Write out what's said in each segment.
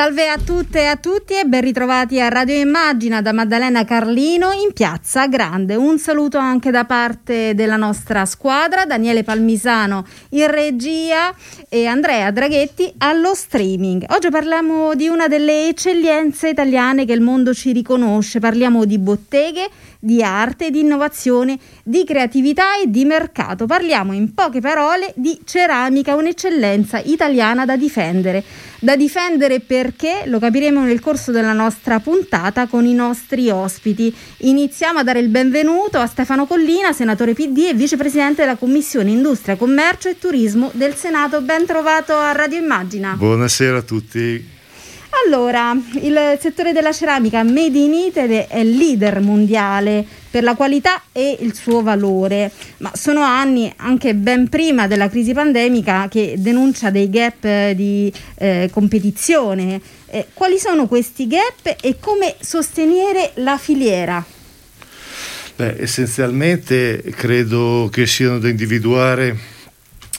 Salve a tutte e a tutti e ben ritrovati a Radio Immagina da Maddalena Carlino in Piazza Grande. Un saluto anche da parte della nostra squadra, Daniele Palmisano in regia e Andrea Draghetti allo streaming. Oggi parliamo di una delle eccellenze italiane che il mondo ci riconosce, parliamo di botteghe di arte, di innovazione, di creatività e di mercato. Parliamo in poche parole di ceramica, un'eccellenza italiana da difendere. Da difendere perché lo capiremo nel corso della nostra puntata con i nostri ospiti. Iniziamo a dare il benvenuto a Stefano Collina, senatore PD e vicepresidente della Commissione Industria, Commercio e Turismo del Senato. Ben trovato a Radio Immagina. Buonasera a tutti. Allora, il settore della ceramica Made in Italy è leader mondiale per la qualità e il suo valore, ma sono anni anche ben prima della crisi pandemica che denuncia dei gap di eh, competizione. Eh, quali sono questi gap e come sostenere la filiera? Beh, essenzialmente credo che siano da individuare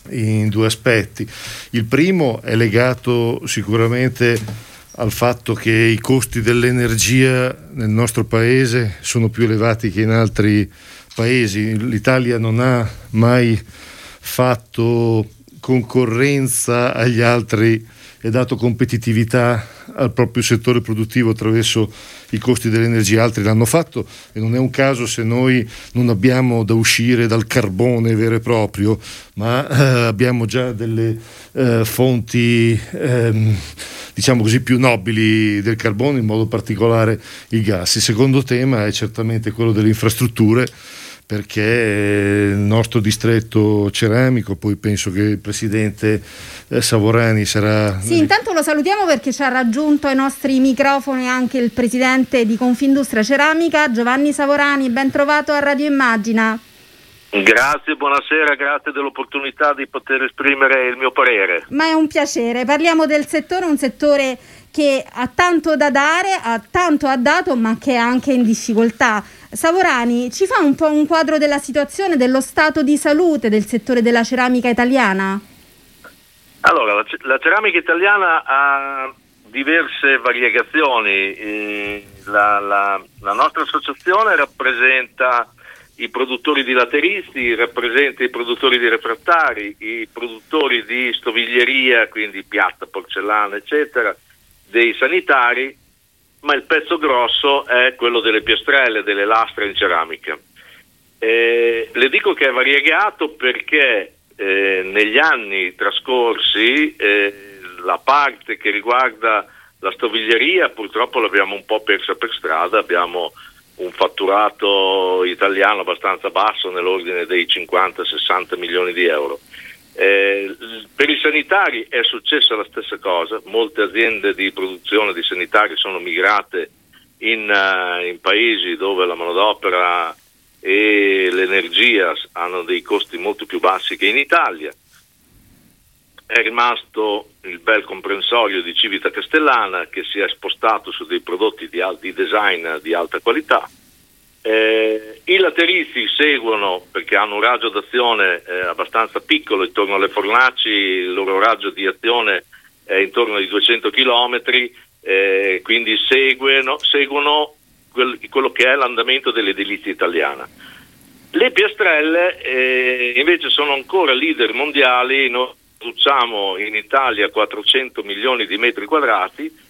in due aspetti. Il primo è legato sicuramente al fatto che i costi dell'energia nel nostro paese sono più elevati che in altri paesi. L'Italia non ha mai fatto concorrenza agli altri e dato competitività al proprio settore produttivo attraverso i costi dell'energia, altri l'hanno fatto e non è un caso se noi non abbiamo da uscire dal carbone vero e proprio, ma eh, abbiamo già delle eh, fonti ehm, diciamo così più nobili del carbone, in modo particolare il gas. Il secondo tema è certamente quello delle infrastrutture perché il nostro distretto ceramico, poi penso che il presidente eh, Savorani sarà... Sì, intanto lo salutiamo perché ci ha raggiunto ai nostri microfoni anche il presidente di Confindustria Ceramica, Giovanni Savorani, ben trovato a Radio Immagina. Grazie, buonasera, grazie dell'opportunità di poter esprimere il mio parere. Ma è un piacere, parliamo del settore, un settore che ha tanto da dare, ha tanto ha dato, ma che è anche in difficoltà. Savorani, ci fa un po' un quadro della situazione, dello stato di salute del settore della ceramica italiana? Allora, la, la ceramica italiana ha diverse variegazioni. La, la, la, nostra associazione rappresenta i produttori di lateristi, rappresenta i produttori di refrattari, i produttori di stoviglieria, quindi piatta, porcellana, eccetera, dei sanitari ma il pezzo grosso è quello delle piastrelle, delle lastre in ceramica. Eh, le dico che è variegato perché eh, negli anni trascorsi eh, la parte che riguarda la stoviglieria purtroppo l'abbiamo un po' persa per strada, abbiamo un fatturato italiano abbastanza basso nell'ordine dei 50-60 milioni di euro. Eh, per i sanitari è successa la stessa cosa, molte aziende di produzione di sanitari sono migrate in, uh, in paesi dove la manodopera e l'energia hanno dei costi molto più bassi che in Italia. È rimasto il bel comprensorio di Civita Castellana che si è spostato su dei prodotti di, di design di alta qualità eh, I laterizi seguono perché hanno un raggio d'azione eh, abbastanza piccolo intorno alle fornaci, il loro raggio di azione è intorno ai 200 km, eh, quindi seguono, seguono quel, quello che è l'andamento dell'edilizia italiana. Le piastrelle eh, invece sono ancora leader mondiali, noi produciamo in Italia 400 milioni di metri quadrati.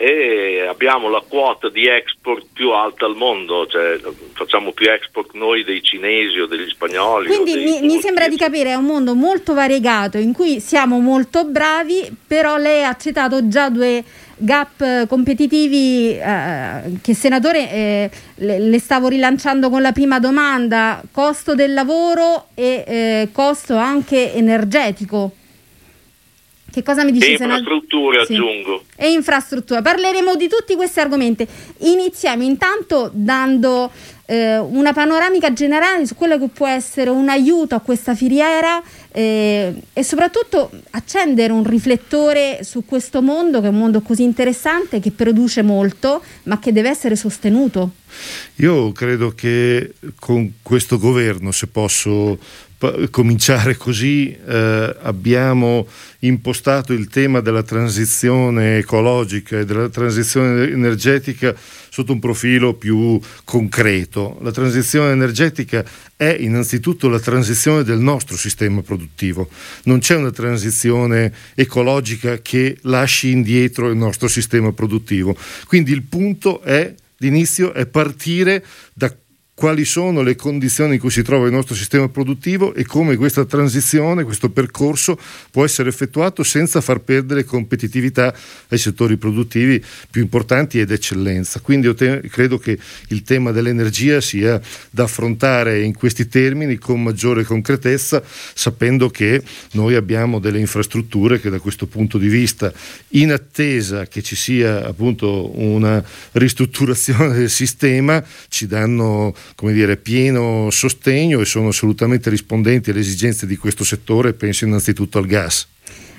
Eh, e abbiamo la quota di export più alta al mondo, cioè facciamo più export noi dei cinesi o degli spagnoli. Quindi mi, mi, sembra di capire è un mondo molto variegato in cui siamo molto bravi, però lei ha citato già due gap competitivi eh, che senatore eh, le, le, stavo rilanciando con la prima domanda, costo del lavoro e eh, costo anche energetico. Che cosa mi dici? E infrastrutture sì. aggiungo. E infrastrutture. Parleremo di tutti questi argomenti. Iniziamo intanto dando eh, una panoramica generale su quello che può essere un aiuto a questa filiera eh, e soprattutto accendere un riflettore su questo mondo che è un mondo così interessante, che produce molto, ma che deve essere sostenuto. Io credo che con questo governo, se posso cominciare così, eh, abbiamo impostato il tema della transizione ecologica e della transizione energetica sotto un profilo più concreto. La transizione energetica è innanzitutto la transizione del nostro sistema produttivo, non c'è una transizione ecologica che lasci indietro il nostro sistema produttivo. Quindi il punto è l'inizio è partire da quali sono le condizioni in cui si trova il nostro sistema produttivo e come questa transizione, questo percorso può essere effettuato senza far perdere competitività ai settori produttivi più importanti ed eccellenza. Quindi io te- credo che il tema dell'energia sia da affrontare in questi termini con maggiore concretezza, sapendo che noi abbiamo delle infrastrutture che da questo punto di vista, in attesa che ci sia appunto una ristrutturazione del sistema, ci danno come dire, pieno sostegno e sono assolutamente rispondenti alle esigenze di questo settore, penso innanzitutto al gas.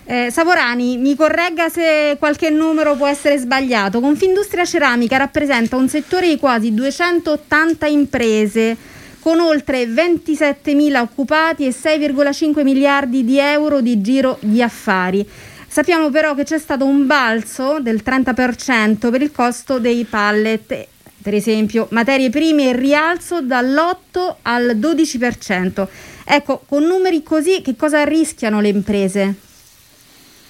Eh, Savorani, mi corregga se qualche numero può essere sbagliato. Confindustria Ceramica rappresenta un settore di quasi 280 imprese con oltre 27.000 occupati e 6,5 miliardi di euro di giro di affari. Sappiamo però che c'è stato un balzo del 30% per il costo dei pallet per esempio materie prime in rialzo dall'8 al 12%. Ecco, con numeri così che cosa rischiano le imprese?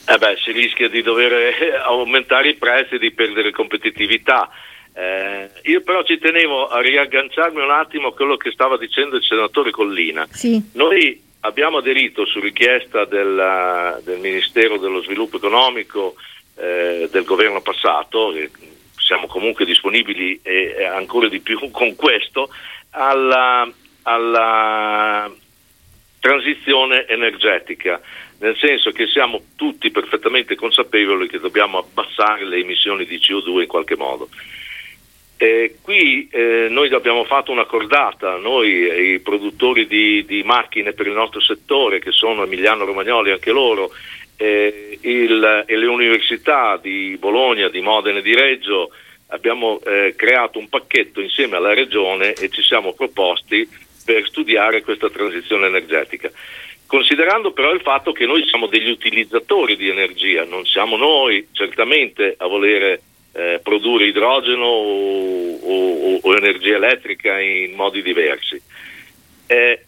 Eh beh, si rischia di dover eh, aumentare i prezzi e di perdere competitività. Eh, io però ci tenevo a riagganciarmi un attimo a quello che stava dicendo il senatore Collina. Sì. Noi abbiamo aderito su richiesta del, del Ministero dello Sviluppo Economico eh, del governo passato, siamo comunque disponibili e, ancora di più con questo, alla, alla transizione energetica, nel senso che siamo tutti perfettamente consapevoli che dobbiamo abbassare le emissioni di CO2 in qualche modo. Eh, qui eh, noi abbiamo fatto una cordata, noi i produttori di, di, macchine per il nostro settore, che sono Emiliano Romagnoli anche loro, eh, il, e le università di Bologna, di Modena e di Reggio abbiamo eh, creato un pacchetto insieme alla Regione e ci siamo proposti per studiare questa transizione energetica. Considerando però il fatto che noi siamo degli utilizzatori di energia, non siamo noi certamente a volere eh, produrre idrogeno o, o, o, energia elettrica in modi diversi. Eh,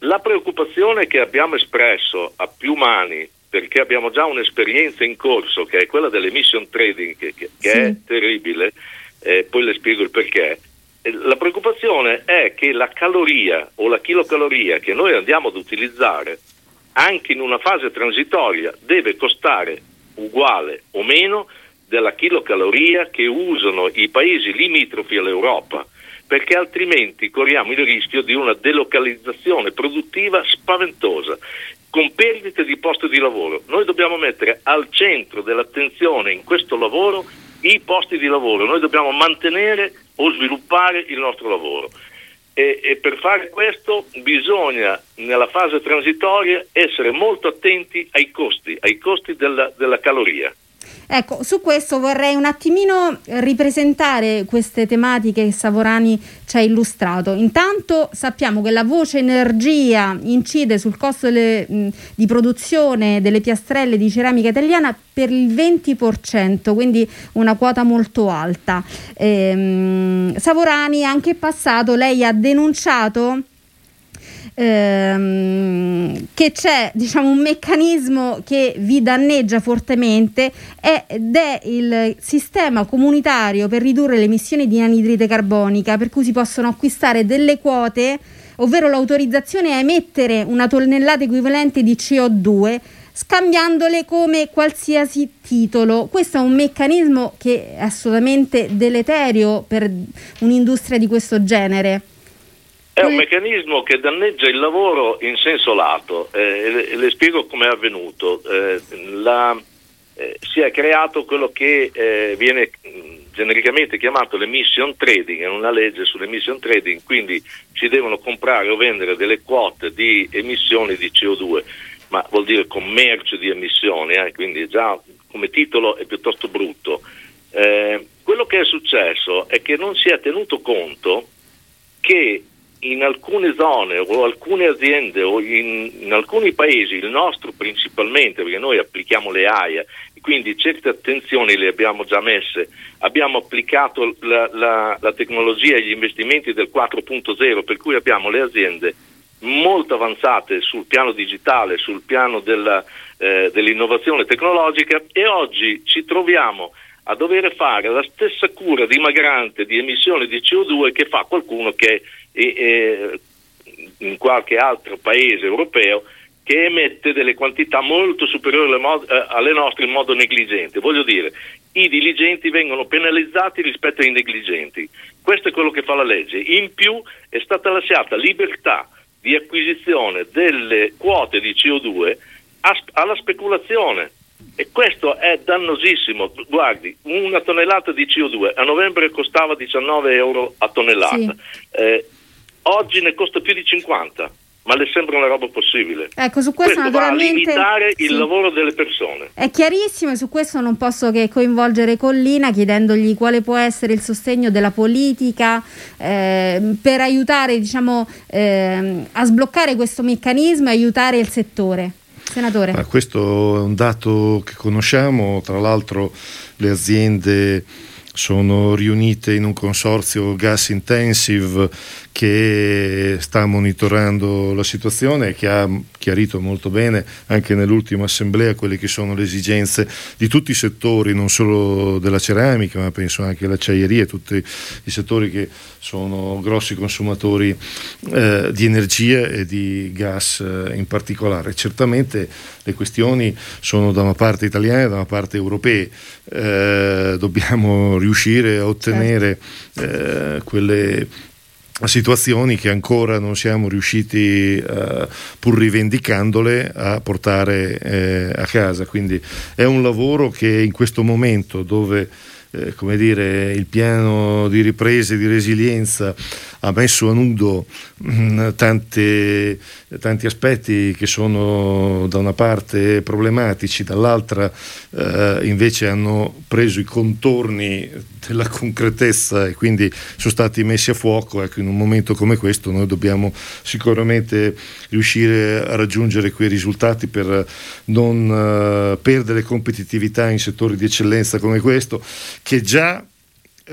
la preoccupazione che abbiamo espresso a più mani perché abbiamo già un'esperienza in corso che è quella dell'emission trading che, che, sì. è terribile, eh, poi le spiego il perché. La preoccupazione è che la caloria o la chilocaloria che noi andiamo ad utilizzare anche in una fase transitoria deve costare uguale o meno della chilocaloria che usano i paesi limitrofi all'Europa, perché altrimenti corriamo il rischio di una delocalizzazione produttiva spaventosa con perdite di posti di lavoro. Noi dobbiamo mettere al centro dell'attenzione in questo lavoro i posti di lavoro, noi dobbiamo mantenere o sviluppare il nostro lavoro. E, e, per fare questo bisogna nella fase transitoria essere molto attenti ai costi, ai costi della, della caloria. Ecco, su questo vorrei un attimino ripresentare queste tematiche che Savorani ci ha illustrato. Intanto sappiamo che la voce energia incide sul costo delle, mh, di produzione delle piastrelle di ceramica italiana per il 20%, quindi una quota molto alta. Ehm, Savorani anche in passato lei ha denunciato ehm, che c'è diciamo, un meccanismo che vi danneggia fortemente ed è il sistema comunitario per ridurre le emissioni di anidride carbonica, per cui si possono acquistare delle quote, ovvero l'autorizzazione a emettere una tonnellata equivalente di CO2 scambiandole come qualsiasi titolo. Questo è un meccanismo che è assolutamente deleterio per un'industria di questo genere. È un meccanismo che danneggia il lavoro in senso lato eh, le, le, spiego come è avvenuto. Eh, la, eh, si è creato quello che eh, viene genericamente chiamato l'emission trading, è una legge sull'emission trading, quindi si devono comprare o vendere delle quote di emissioni di CO2 ma vuol dire commercio di emissioni, eh, quindi già come titolo è piuttosto brutto. Eh, quello che è successo è che non si è tenuto conto che in alcune zone o alcune aziende o in, in, alcuni paesi, il nostro principalmente, perché noi applichiamo le AIA, quindi certe attenzioni le abbiamo già messe, abbiamo applicato la, la, la tecnologia e gli investimenti del 4.0, per cui abbiamo le aziende molto avanzate sul piano digitale, sul piano della, eh, dell'innovazione tecnologica e oggi ci troviamo a dover fare la stessa cura dimagrante di emissioni di CO2 che fa qualcuno che eh, in qualche altro paese europeo che emette delle quantità molto superiori alle, mod- eh, alle, nostre in modo negligente. Voglio dire, i diligenti vengono penalizzati rispetto ai negligenti. Questo è quello che fa la legge. In più è stata lasciata libertà di acquisizione delle quote di CO2 a, alla speculazione. E questo è dannosissimo. Guardi, una tonnellata di CO2 a novembre costava 19 euro a tonnellata. Sì. Eh, oggi ne costa più di 50 ma le sembra una roba possibile. Ecco, su questo, questo naturalmente va a limitare sì. il lavoro delle persone. È chiarissimo e su questo non posso che coinvolgere Collina chiedendogli quale può essere il sostegno della politica eh, per aiutare diciamo, eh, a sbloccare questo meccanismo e aiutare il settore. Senatore. Ma questo è un dato che conosciamo, tra l'altro le aziende sono riunite in un consorzio gas intensive che sta monitorando la situazione e che ha chiarito molto bene anche nell'ultima assemblea quelle che sono le esigenze di tutti i settori, non solo della ceramica, ma penso anche all'acciaieria, tutti i settori che sono grossi consumatori eh, di energia e di gas eh, in particolare. Certamente le questioni sono da una parte italiana e da una parte europea. Eh, dobbiamo riuscire a ottenere eh, quelle situazioni che ancora non siamo riusciti, eh, pur rivendicandole, a portare eh, a casa. Quindi è un lavoro che in questo momento dove eh, come dire, il piano di ripresa e di resilienza ha messo a nudo mh, mm, tanti aspetti che sono da una parte problematici, dall'altra eh, invece hanno preso i contorni della concretezza e quindi sono stati messi a fuoco. Ecco, in un momento come questo noi dobbiamo sicuramente riuscire a raggiungere quei risultati per non uh, perdere competitività in settori di eccellenza come questo, che già eh,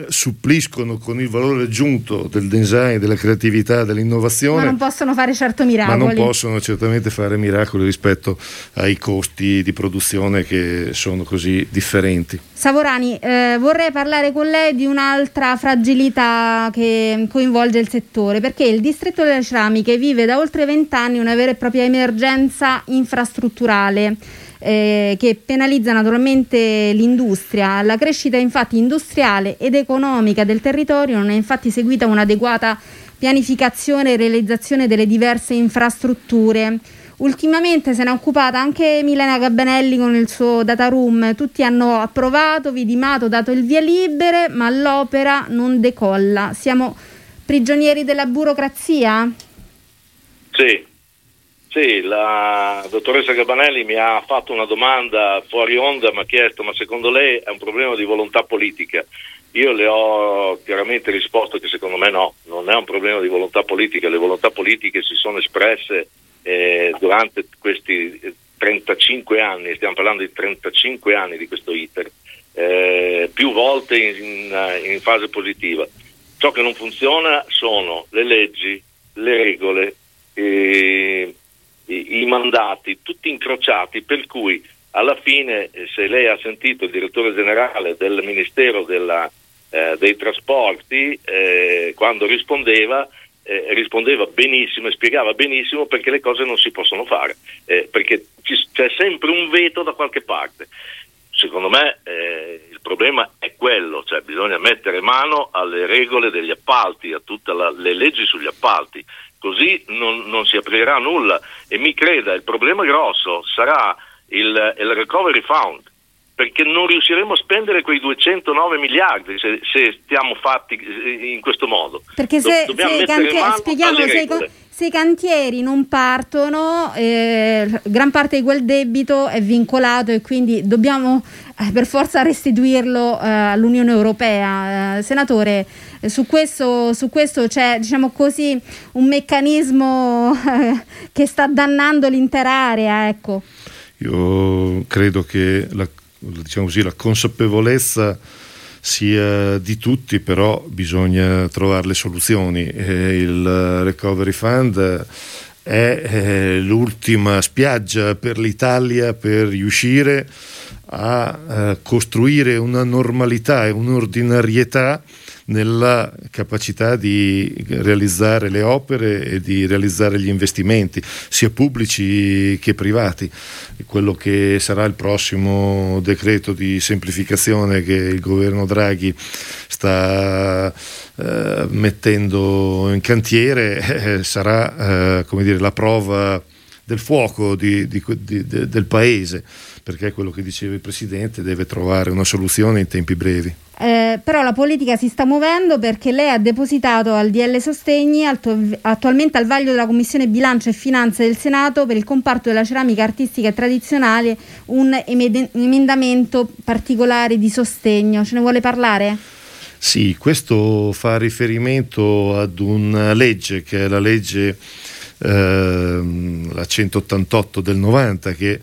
suppliscono con il valore aggiunto del design, della creatività, dell'innovazione. Ma non possono fare certo miracoli. Ma non possono certamente fare miracoli rispetto ai costi di produzione che sono così differenti. Savorani, eh, vorrei parlare con lei di un'altra fragilità che coinvolge il settore, perché il distretto delle ceramiche vive da oltre vent'anni una vera e propria emergenza infrastrutturale eh, che penalizza naturalmente l'industria. La crescita infatti industriale ed economica del territorio non è infatti seguita un'adeguata pianificazione e realizzazione delle diverse infrastrutture. Ultimamente se ne è occupata anche Milena Gabbanelli con il suo data room. Tutti hanno approvato, vidimato, dato il via libere, ma l'opera non decolla. Siamo prigionieri della burocrazia? Sì, sì, la dottoressa Gabanelli mi ha fatto una domanda fuori onda, mi ha chiesto ma secondo lei è un problema di volontà politica? Io le ho chiaramente risposto che secondo me no, non è un problema di volontà politica, le volontà politiche si sono espresse eh, durante questi 35 anni, stiamo parlando di 35 anni di questo iter, eh, più volte in, in, in fase positiva. Ciò che non funziona sono le leggi, le regole, eh, i, mandati tutti incrociati per cui alla fine eh, se lei ha sentito il direttore generale del Ministero della, eh, dei Trasporti eh, quando rispondeva eh, rispondeva benissimo e spiegava benissimo perché le cose non si possono fare, eh, perché ci, c'è sempre un veto da qualche parte. Secondo me eh, il problema è quello, cioè bisogna mettere mano alle regole degli appalti, a tutte le leggi sugli appalti così non, non, si aprirà nulla e mi creda il problema grosso sarà il, il recovery fund perché non riusciremo a spendere quei 209 miliardi se, se stiamo fatti in questo modo. Perché se, Do- se, cantieri, spieghiamo, se, se, i cantieri non partono, eh, gran parte di quel debito è vincolato e quindi dobbiamo eh, per forza restituirlo eh, all'Unione Europea. Eh, senatore, su questo, su questo, c'è diciamo così, un meccanismo eh, che sta dannando l'intera area. Ecco. Io credo che la diciamo così, la consapevolezza sia di tutti, però bisogna trovare le soluzioni. Eh, il Recovery Fund è eh, l'ultima spiaggia per l'Italia per riuscire a eh, costruire una normalità e un'ordinarietà nella capacità di realizzare le opere e di realizzare gli investimenti, sia pubblici che privati. Quello che sarà il prossimo decreto di semplificazione che il governo Draghi sta eh, mettendo in cantiere eh, sarà eh, dire, la prova del fuoco di, di, di, del paese, perché quello che diceva il Presidente deve trovare una soluzione in tempi brevi. Eh, però la politica si sta muovendo perché lei ha depositato al DL Sostegni, attualmente al vaglio della Commissione Bilancio e Finanze del Senato per il comparto della ceramica artistica e tradizionale, un emendamento particolare di sostegno. Ce ne vuole parlare? Sì, questo fa riferimento ad una legge che è la legge eh, la 188 del 90 che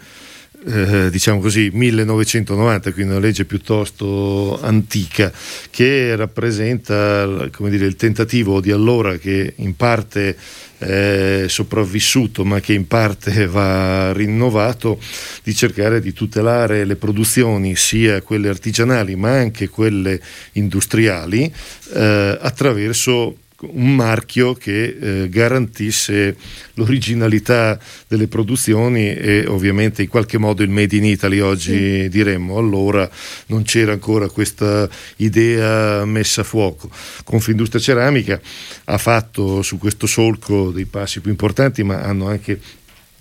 eh, diciamo così 1990 quindi una legge piuttosto antica che rappresenta dire, il tentativo di allora che in parte è sopravvissuto ma che in parte va rinnovato di cercare di tutelare le produzioni sia quelle artigianali ma anche quelle industriali eh, attraverso un marchio che eh, garantisse l'originalità delle produzioni e ovviamente in qualche modo il made in Italy oggi sì. diremmo allora non c'era ancora questa idea messa a fuoco Confindustria Ceramica ha fatto su questo solco dei passi più importanti ma hanno anche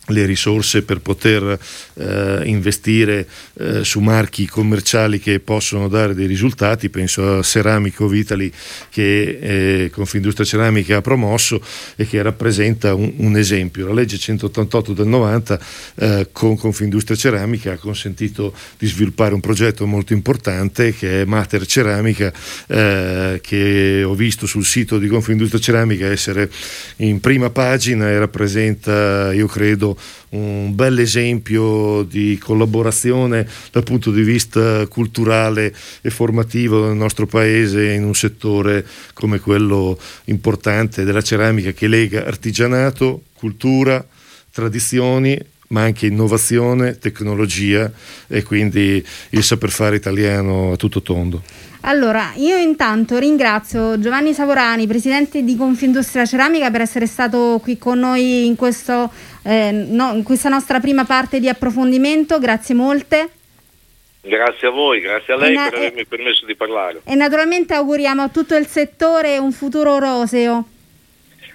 le risorse per poter eh, investire eh, su marchi commerciali che possono dare dei risultati, penso a Ceramico Vitali che eh, Confindustria Ceramica ha promosso e che rappresenta un, un esempio. La legge 188 del 90 eh, con Confindustria Ceramica ha consentito di sviluppare un progetto molto importante che è Mater Ceramica eh, che ho visto sul sito di Confindustria Ceramica essere in prima pagina e rappresenta, io credo, un bel esempio di collaborazione dal punto di vista culturale e formativo nel nostro paese in un settore come quello importante della ceramica che lega artigianato, cultura, tradizioni ma anche innovazione, tecnologia e quindi il saper fare italiano a tutto tondo. Allora, io intanto ringrazio Giovanni Savorani, presidente di Confindustria Ceramica, per essere stato qui con noi in, questo, eh, no, in questa nostra prima parte di approfondimento. Grazie molte. Grazie a voi, grazie a lei na- per avermi permesso di parlare. E naturalmente auguriamo a tutto il settore un futuro roseo.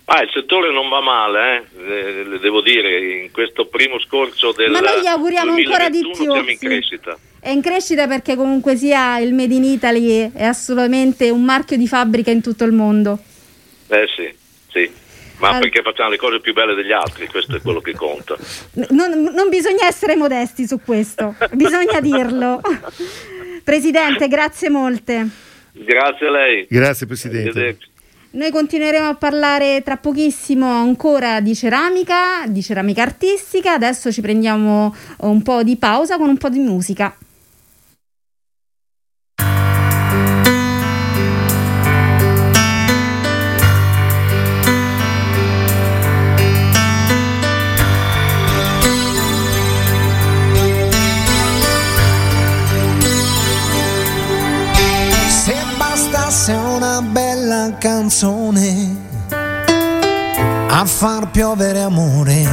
Ah, il settore non va male, eh? devo dire, in questo primo scorcio del Ma noi gli auguriamo ancora di più. Siamo in crescita. È in crescita perché comunque sia il Made in Italy è assolutamente un marchio di fabbrica in tutto il mondo. Eh sì, sì. Ma All... perché facciamo le cose più belle degli altri, questo è quello che conta. Non, non bisogna essere modesti su questo, bisogna dirlo. Presidente, grazie molte. Grazie a lei. Grazie Presidente. Noi continueremo a parlare tra pochissimo ancora di ceramica, di ceramica artistica. Adesso ci prendiamo un po' di pausa con un po' di musica. una canzone a far piovere amore.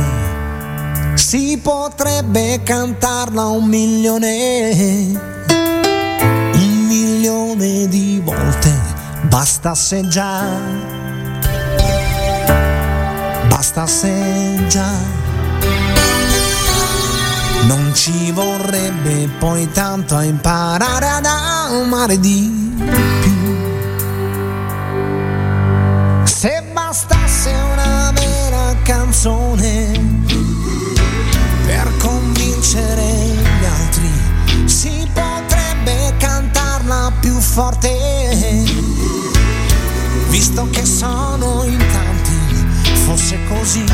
Si potrebbe cantarla un milione, un milione di volte, bastasse già, bastasse già. Non ci vorrebbe poi tanto imparare ad amare di canzone per convincere gli altri. Si potrebbe cantarla più forte visto che sono in tanti fosse così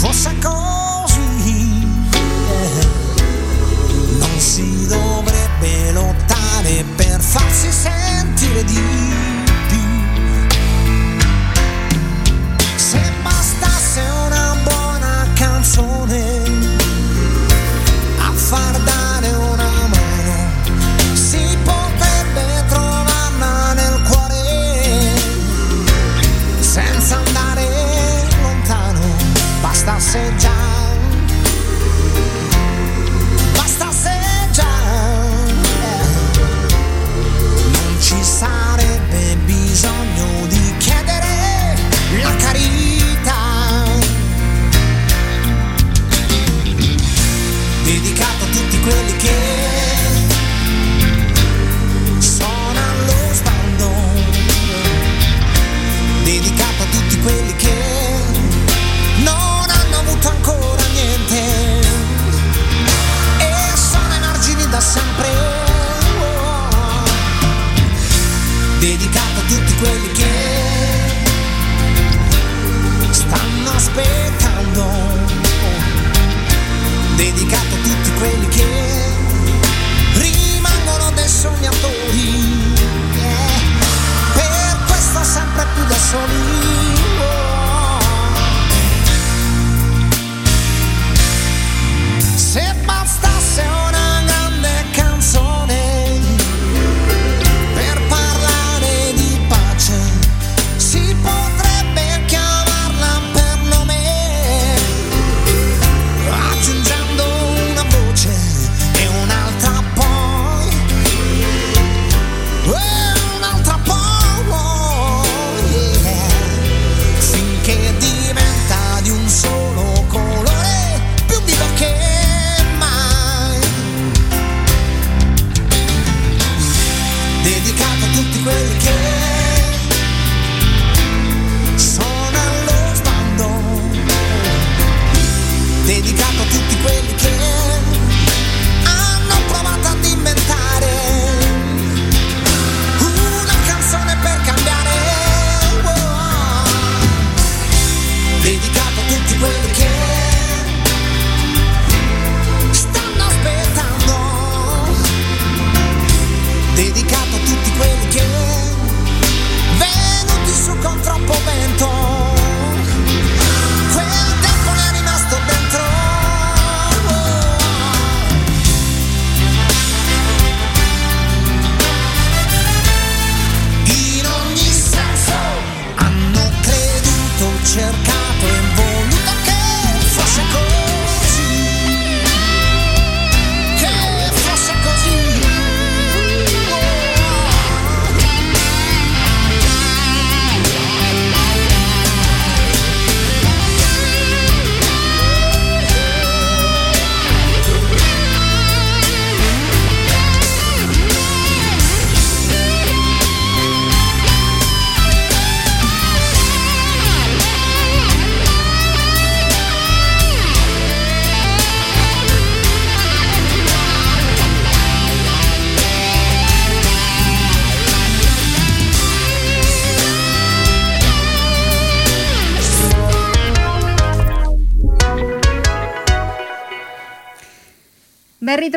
fosse così non si dovrebbe lottare per farsi sentire di sones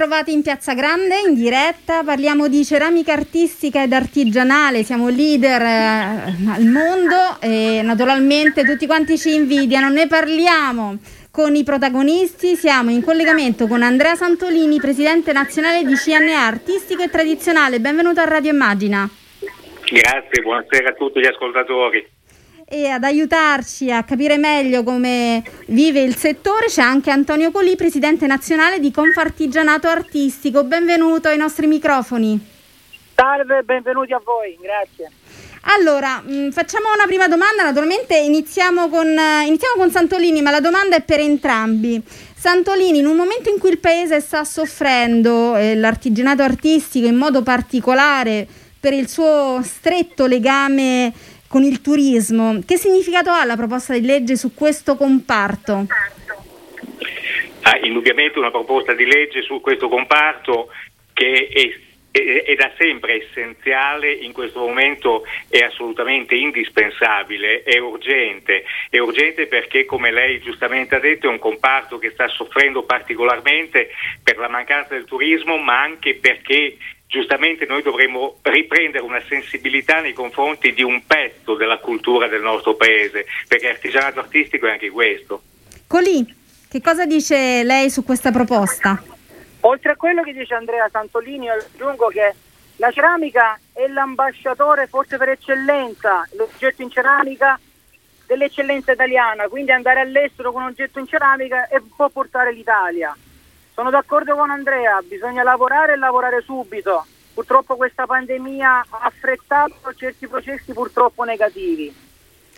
ritrovati in Piazza Grande in diretta, parliamo di ceramica artistica ed artigianale, siamo leader eh, al mondo e naturalmente tutti quanti ci invidiano, ne parliamo con i protagonisti, siamo in collegamento con Andrea Santolini, presidente nazionale di CNA Artistico e Tradizionale, benvenuto a Radio Immagina. Grazie, buonasera a tutti gli ascoltatori. E ad aiutarci a capire meglio come vive il settore c'è anche Antonio Colì, presidente nazionale di Confartigianato Artistico. Benvenuto ai nostri microfoni. Salve, benvenuti a voi, grazie. Allora, mh, facciamo una prima domanda, naturalmente iniziamo con, eh, iniziamo con, Santolini, ma la domanda è per entrambi. Santolini, in un momento in cui il paese sta soffrendo, eh, l'artigianato artistico in modo particolare per il suo stretto legame con il turismo, che significato ha la proposta di legge su questo comparto? Ah, indubbiamente una proposta di legge su questo comparto che è è, da sempre essenziale, in questo momento è assolutamente indispensabile, è urgente, è urgente perché come lei giustamente ha detto è un comparto che sta soffrendo particolarmente per la mancanza del turismo ma anche perché giustamente noi dovremmo riprendere una sensibilità nei confronti di un pezzo della cultura del nostro paese, perché artigianato artistico è anche questo. Colì, che cosa dice lei su questa proposta? Oltre a quello che dice Andrea Santolini, aggiungo che la ceramica è l'ambasciatore forse per eccellenza, l'oggetto in ceramica dell'eccellenza italiana, quindi andare all'estero con un oggetto in ceramica e può portare l'Italia. Sono d'accordo con Andrea, bisogna lavorare e lavorare subito. Purtroppo questa pandemia ha affrettato certi processi purtroppo negativi.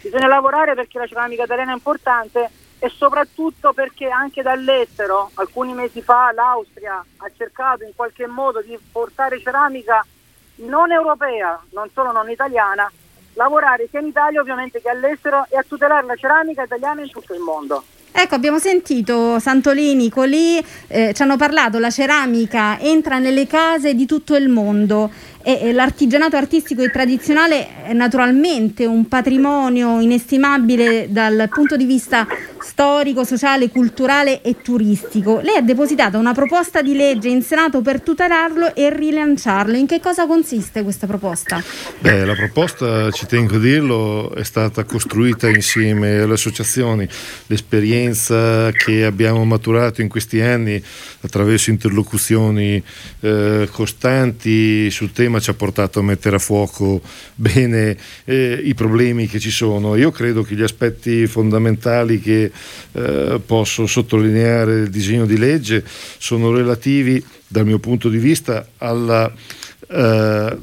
Bisogna lavorare perché la ceramica italiana è importante e soprattutto perché anche dall'estero, alcuni mesi fa, l'Austria ha cercato in qualche modo di portare ceramica non europea, non solo non italiana, lavorare sia in Italia ovviamente che all'estero e a tutelare la ceramica italiana in tutto il mondo. Ecco, abbiamo sentito Santolini, Colì, eh, ci hanno parlato, la ceramica entra nelle case di tutto il mondo e, e l'artigianato artistico e tradizionale è naturalmente un patrimonio inestimabile dal punto di vista storico, sociale, culturale e turistico. Lei ha depositato una proposta di legge in Senato per tutelarlo e rilanciarlo. In che cosa consiste questa proposta? Beh, la proposta, ci tengo a dirlo, è stata costruita insieme alle associazioni. L'esperienza che abbiamo maturato in questi anni attraverso interlocuzioni eh, costanti sul tema ci ha portato a mettere a fuoco bene eh, i problemi che ci sono. Io credo che gli aspetti fondamentali che eh, posso sottolineare del disegno di legge. Sono relativi dal mio punto di vista alla eh,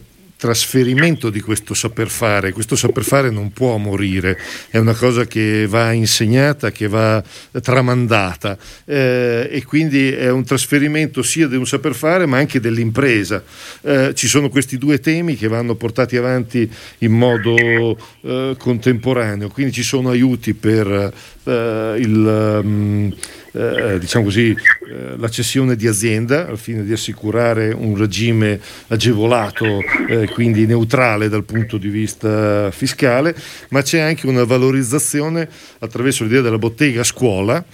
trasferimento di questo saper fare. Questo saper fare non può morire, è una cosa che va insegnata, che va tramandata eh, e quindi è un trasferimento sia di un saper fare ma anche dell'impresa. Eh, ci sono questi due temi che vanno portati avanti in modo eh, contemporaneo, quindi ci sono aiuti per eh, il... Um, eh, diciamo così, eh, la cessione di azienda al fine di assicurare un regime agevolato, eh, quindi neutrale dal punto di vista fiscale, ma c'è anche una valorizzazione attraverso l'idea della bottega a scuola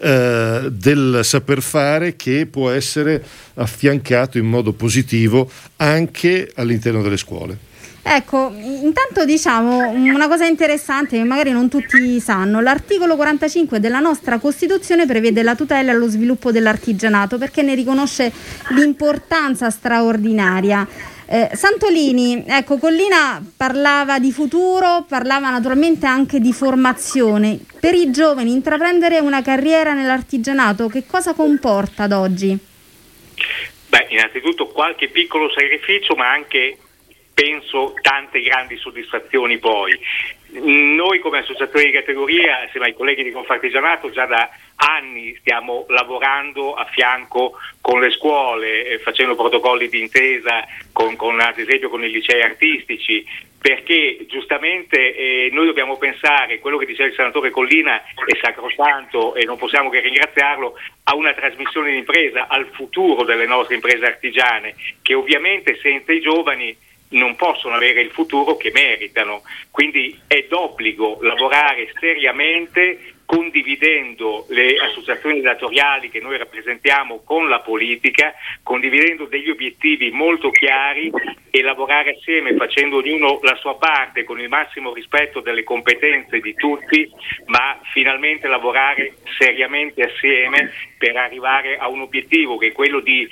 eh, del saper fare che può essere affiancato in modo positivo anche all'interno delle scuole. Ecco, intanto diciamo una cosa interessante che magari non tutti sanno, l'articolo 45 della nostra Costituzione prevede la tutela e lo sviluppo dell'artigianato perché ne riconosce l'importanza straordinaria. Eh, Santolini, ecco, Collina parlava di futuro, parlava naturalmente anche di formazione. Per i giovani intraprendere una carriera nell'artigianato che cosa comporta ad oggi? Beh, innanzitutto qualche piccolo sacrificio, ma anche penso tante grandi soddisfazioni poi. Noi come associazione di categoria, assieme ai colleghi di Confartigianato, già da anni stiamo lavorando a fianco con le scuole, eh, facendo protocolli di intesa con, con, ad esempio con i licei artistici, perché giustamente eh, noi dobbiamo pensare, quello che diceva il senatore Collina è sacrosanto e non possiamo che ringraziarlo, a una trasmissione di impresa, al futuro delle nostre imprese artigiane, che ovviamente senza i giovani non possono avere il futuro che meritano. Quindi è d'obbligo lavorare seriamente condividendo le associazioni datoriali che noi rappresentiamo con la politica, condividendo degli obiettivi molto chiari e lavorare assieme facendo ognuno la sua parte con il massimo rispetto delle competenze di tutti, ma finalmente lavorare seriamente assieme per arrivare a un obiettivo che è quello di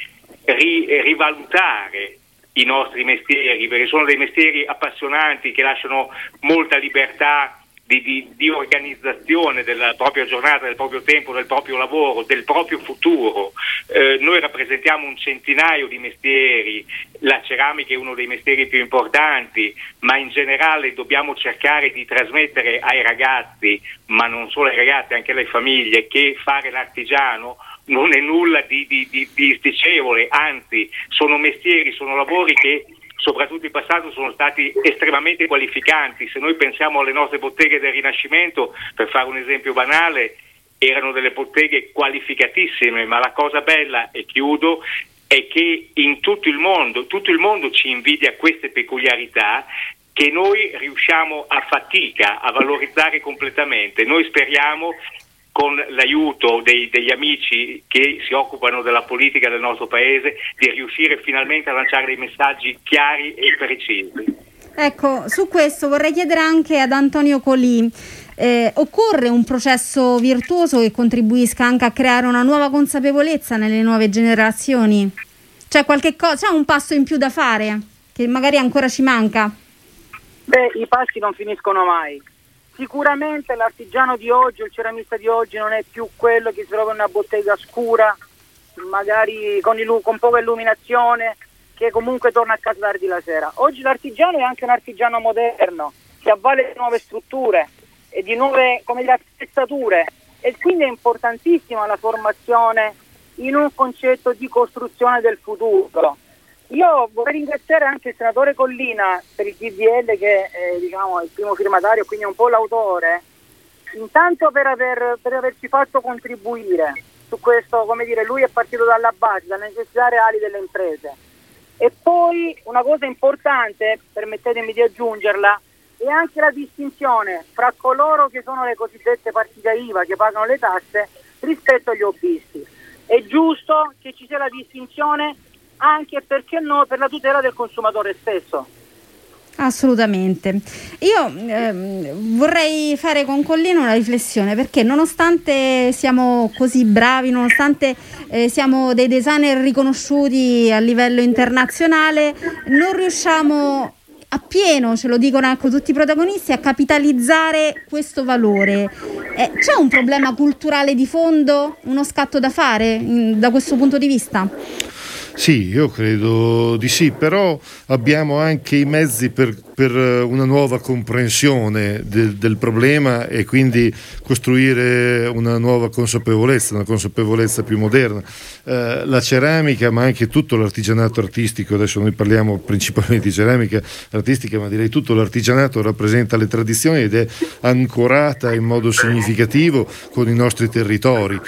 ri- rivalutare i nostri mestieri, perché sono dei mestieri appassionanti che lasciano molta libertà di, di, di, organizzazione della propria giornata, del proprio tempo, del proprio lavoro, del proprio futuro. Eh, noi rappresentiamo un centinaio di mestieri, la ceramica è uno dei mestieri più importanti, ma in generale dobbiamo cercare di trasmettere ai ragazzi, ma non solo ai ragazzi, anche alle famiglie, che fare l'artigiano non è nulla di, di, di, di sticevole, anzi sono mestieri, sono lavori che soprattutto in passato sono stati estremamente qualificanti. Se noi pensiamo alle nostre botteghe del Rinascimento, per fare un esempio banale, erano delle botteghe qualificatissime, ma la cosa bella, e chiudo, è che in tutto il mondo, tutto il mondo ci invidia queste peculiarità che noi riusciamo a fatica a valorizzare completamente. Noi speriamo con l'aiuto dei, degli amici che si occupano della politica del nostro paese, di riuscire finalmente a lanciare dei messaggi chiari e precisi. Ecco, su questo vorrei chiedere anche ad Antonio Colì. Eh, occorre un processo virtuoso che contribuisca anche a creare una nuova consapevolezza nelle nuove generazioni? C'è qualche cosa, c'è un passo in più da fare che magari ancora ci manca? Beh, i passi non finiscono mai Sicuramente l'artigiano di oggi, il ceramista di oggi non è più quello che si trova in una bottega scura, magari con, il, con poca illuminazione, che comunque torna a casa tardi la sera. Oggi l'artigiano è anche un artigiano moderno, che avvale di nuove strutture e di nuove come dire, attrezzature e quindi è importantissima la formazione in un concetto di costruzione del futuro. Io vorrei ringraziare anche il senatore Collina per il DDL che è diciamo, il primo firmatario, quindi è un po' l'autore, intanto per, aver, per averci fatto contribuire su questo, come dire, lui è partito dalla base, dalle necessità reali delle imprese. E poi una cosa importante, permettetemi di aggiungerla, è anche la distinzione fra coloro che sono le cosiddette partite IVA che pagano le tasse rispetto agli hobbisti. È giusto che ci sia la distinzione anche perché no per la tutela del consumatore stesso. Assolutamente. Io ehm, vorrei fare con Collino una riflessione perché nonostante siamo così bravi, nonostante eh, siamo dei designer riconosciuti a livello internazionale, non riusciamo appieno, ce lo dicono ecco, tutti i protagonisti, a capitalizzare questo valore. Eh, c'è un problema culturale di fondo, uno scatto da fare in, da questo punto di vista? Sì, io credo di sì, però abbiamo anche i mezzi per, per una nuova comprensione de, del problema e quindi costruire una nuova consapevolezza, una consapevolezza più moderna. Eh, la ceramica, ma anche tutto l'artigianato artistico, adesso noi parliamo principalmente di ceramica artistica, ma direi tutto l'artigianato rappresenta le tradizioni ed è ancorata in modo significativo con i nostri territori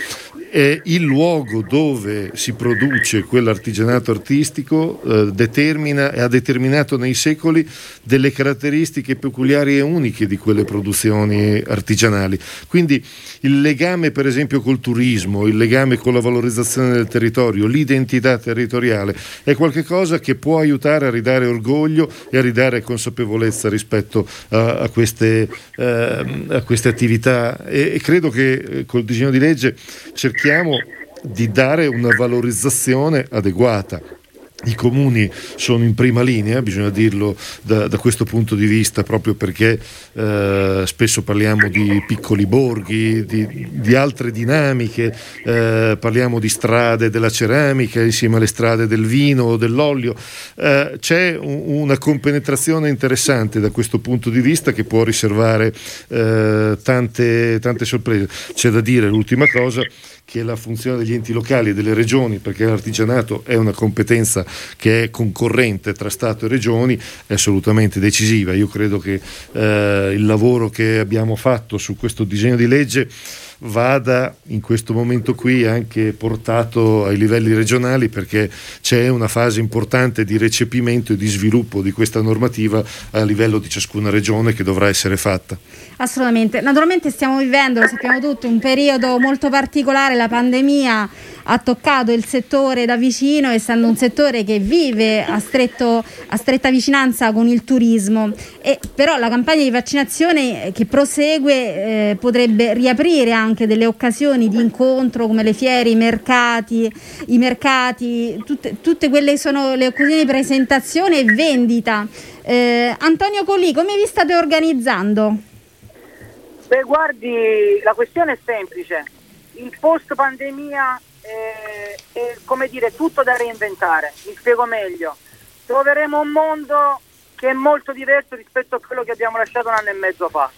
è il luogo dove si produce quell'artigianato artistico eh, determina e ha determinato nei secoli delle caratteristiche peculiari e uniche di quelle produzioni artigianali. Quindi il legame per esempio col turismo, il legame con la valorizzazione del territorio, l'identità territoriale è qualcosa che può aiutare a ridare orgoglio e a ridare consapevolezza rispetto a, a, queste, eh, a queste, attività e, e credo che eh, col disegno di legge cerchiamo cerchiamo di dare una valorizzazione adeguata. I comuni sono in prima linea, bisogna dirlo da, da questo punto di vista, proprio perché eh, spesso parliamo di piccoli borghi, di, di altre dinamiche, eh, parliamo di strade della ceramica insieme alle strade del vino o dell'olio. Eh, c'è un, una compenetrazione interessante da questo punto di vista che può riservare eh, tante, tante sorprese. C'è da dire l'ultima cosa che la funzione degli enti locali e delle regioni, perché l'artigianato è una competenza che è concorrente tra Stato e regioni, è assolutamente decisiva. Io credo che eh, il lavoro che abbiamo fatto su questo disegno di legge vada in questo momento qui anche portato ai livelli regionali perché c'è una fase importante di recepimento e di sviluppo di questa normativa a livello di ciascuna regione che dovrà essere fatta. Assolutamente, naturalmente stiamo vivendo, lo sappiamo tutti, un periodo molto particolare, la pandemia ha toccato il settore da vicino, essendo un settore che vive a, stretto, a stretta vicinanza con il turismo. E, però la campagna di vaccinazione che prosegue eh, potrebbe riaprire anche delle occasioni di incontro come le fiere, i mercati, i mercati tutte, tutte quelle sono le occasioni di presentazione e vendita. Eh, Antonio Colì, come vi state organizzando? Beh, guardi, la questione è semplice. Il post pandemia è, è come dire tutto da reinventare. Mi spiego meglio. Troveremo un mondo che è molto diverso rispetto a quello che abbiamo lasciato un anno e mezzo fa.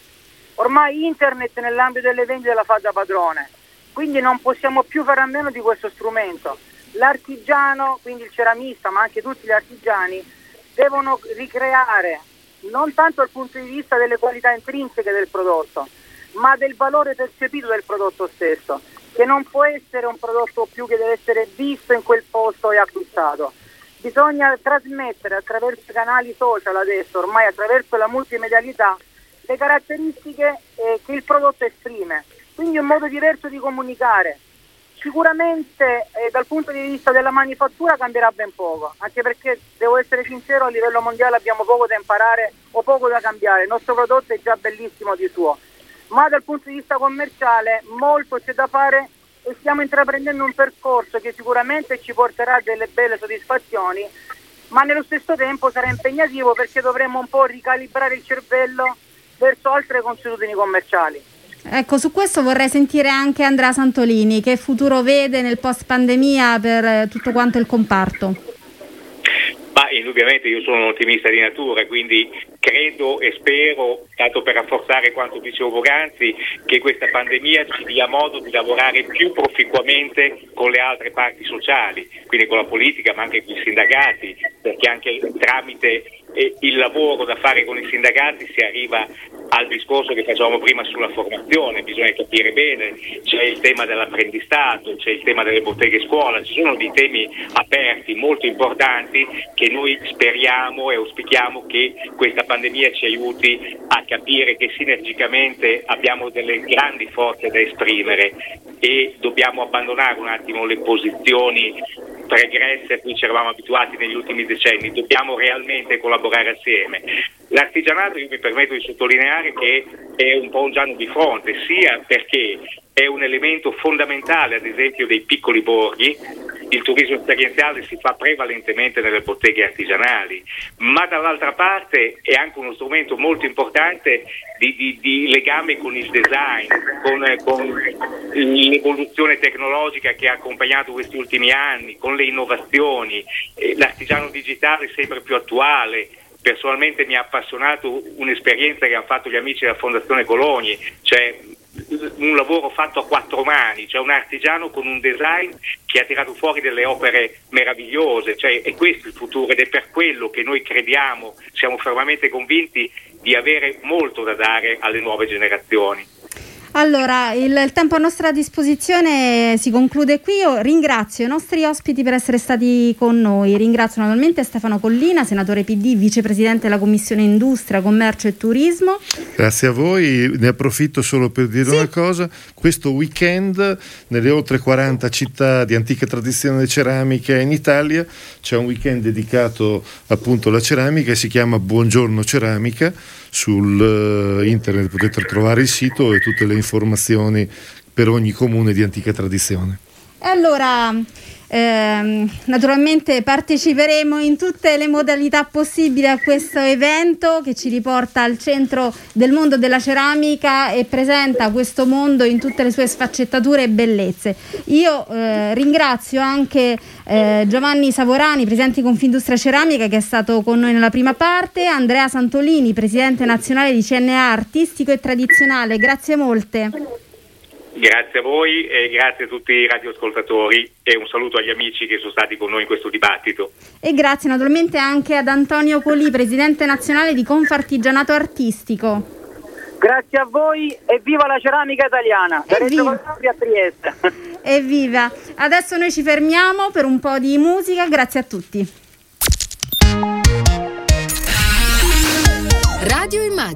Ormai internet nell'ambito delle vendite la fa da padrone, quindi non possiamo più fare a meno di questo strumento. L'artigiano, quindi il ceramista, ma anche tutti gli artigiani, devono ricreare non tanto dal punto di vista delle qualità intrinseche del prodotto, ma del valore percepito del prodotto stesso, che non può essere un prodotto più che deve essere visto in quel posto e acquistato. Bisogna trasmettere attraverso i canali social adesso, ormai attraverso la multimedialità, le caratteristiche eh, che il prodotto esprime. Quindi un modo diverso di comunicare. Sicuramente eh, dal punto di vista della manifattura cambierà ben poco, anche perché devo essere sincero, a livello mondiale abbiamo poco da imparare o poco da cambiare. Il nostro prodotto è già bellissimo di suo ma dal punto di vista commerciale molto c'è da fare e stiamo intraprendendo un percorso che sicuramente ci porterà delle belle soddisfazioni, ma nello stesso tempo sarà impegnativo perché dovremo un po' ricalibrare il cervello verso altre consuetudini commerciali. Ecco, su questo vorrei sentire anche Andrea Santolini, che futuro vede nel post pandemia per tutto quanto il comparto? Ma indubbiamente io sono un ottimista di natura, quindi credo e spero, tanto per rafforzare quanto dicevo poc'anzi, che questa pandemia ci dia modo di lavorare più proficuamente con le altre parti sociali, quindi con la politica ma anche con i sindacati, perché anche tramite il lavoro da fare con i sindacati si arriva al discorso che facevamo prima sulla formazione, bisogna capire bene, c'è il tema dell'apprendistato, c'è il tema delle botteghe scuola, ci sono dei temi aperti molto importanti che noi speriamo e auspichiamo che questa pandemia ci aiuti a capire che sinergicamente abbiamo delle grandi forze da esprimere e dobbiamo abbandonare un attimo le posizioni pregresse a cui ci eravamo abituati negli ultimi decenni, dobbiamo realmente collaborare assieme. L'artigianato, io mi permetto di sottolineare che è un po' un giallo di fronte, sia perché è un elemento fondamentale, ad esempio, dei piccoli borghi. Il turismo esperienziale si fa prevalentemente nelle botteghe artigianali, ma dall'altra parte è anche uno strumento molto importante di, di, di legame con il design, con, con, l'evoluzione tecnologica che ha accompagnato questi ultimi anni, con le innovazioni, l'artigiano digitale sempre più attuale. Personalmente mi ha appassionato un'esperienza che hanno fatto gli amici della Fondazione Cologni, cioè un lavoro fatto a quattro mani, cioè un artigiano con un design che ha tirato fuori delle opere meravigliose, cioè è questo il futuro ed è per quello che noi crediamo, siamo fermamente convinti di avere molto da dare alle nuove generazioni. Allora, il, il, tempo a nostra disposizione si conclude qui. Io ringrazio i nostri ospiti per essere stati con noi. Ringrazio naturalmente Stefano Collina, senatore PD, vicepresidente della Commissione Industria, Commercio e Turismo. Grazie a voi. Ne approfitto solo per dire sì. una cosa. Questo weekend, nelle oltre 40 città di antica tradizione ceramica in Italia, c'è un weekend dedicato appunto alla ceramica e si chiama Buongiorno Ceramica sul uh, internet potete trovare il sito e tutte le informazioni per ogni comune di antica tradizione. Allora eh, naturalmente parteciperemo in tutte le modalità possibili a questo evento che ci riporta al centro del mondo della ceramica e presenta questo mondo in tutte le sue sfaccettature e bellezze. Io eh, ringrazio anche eh, Giovanni Savorani, presidente di Confindustria Ceramica, che è stato con noi nella prima parte, Andrea Santolini, presidente nazionale di CNA Artistico e Tradizionale. Grazie molte. Grazie a voi e grazie a tutti i radioascoltatori e un saluto agli amici che sono stati con noi in questo dibattito. E grazie naturalmente anche ad Antonio Coli, presidente nazionale di Confartigianato Artistico. Grazie a voi e viva la ceramica italiana. Evviva. a Trieste. Evviva. Adesso noi ci fermiamo per un po' di musica. Grazie a tutti. Radio Immagini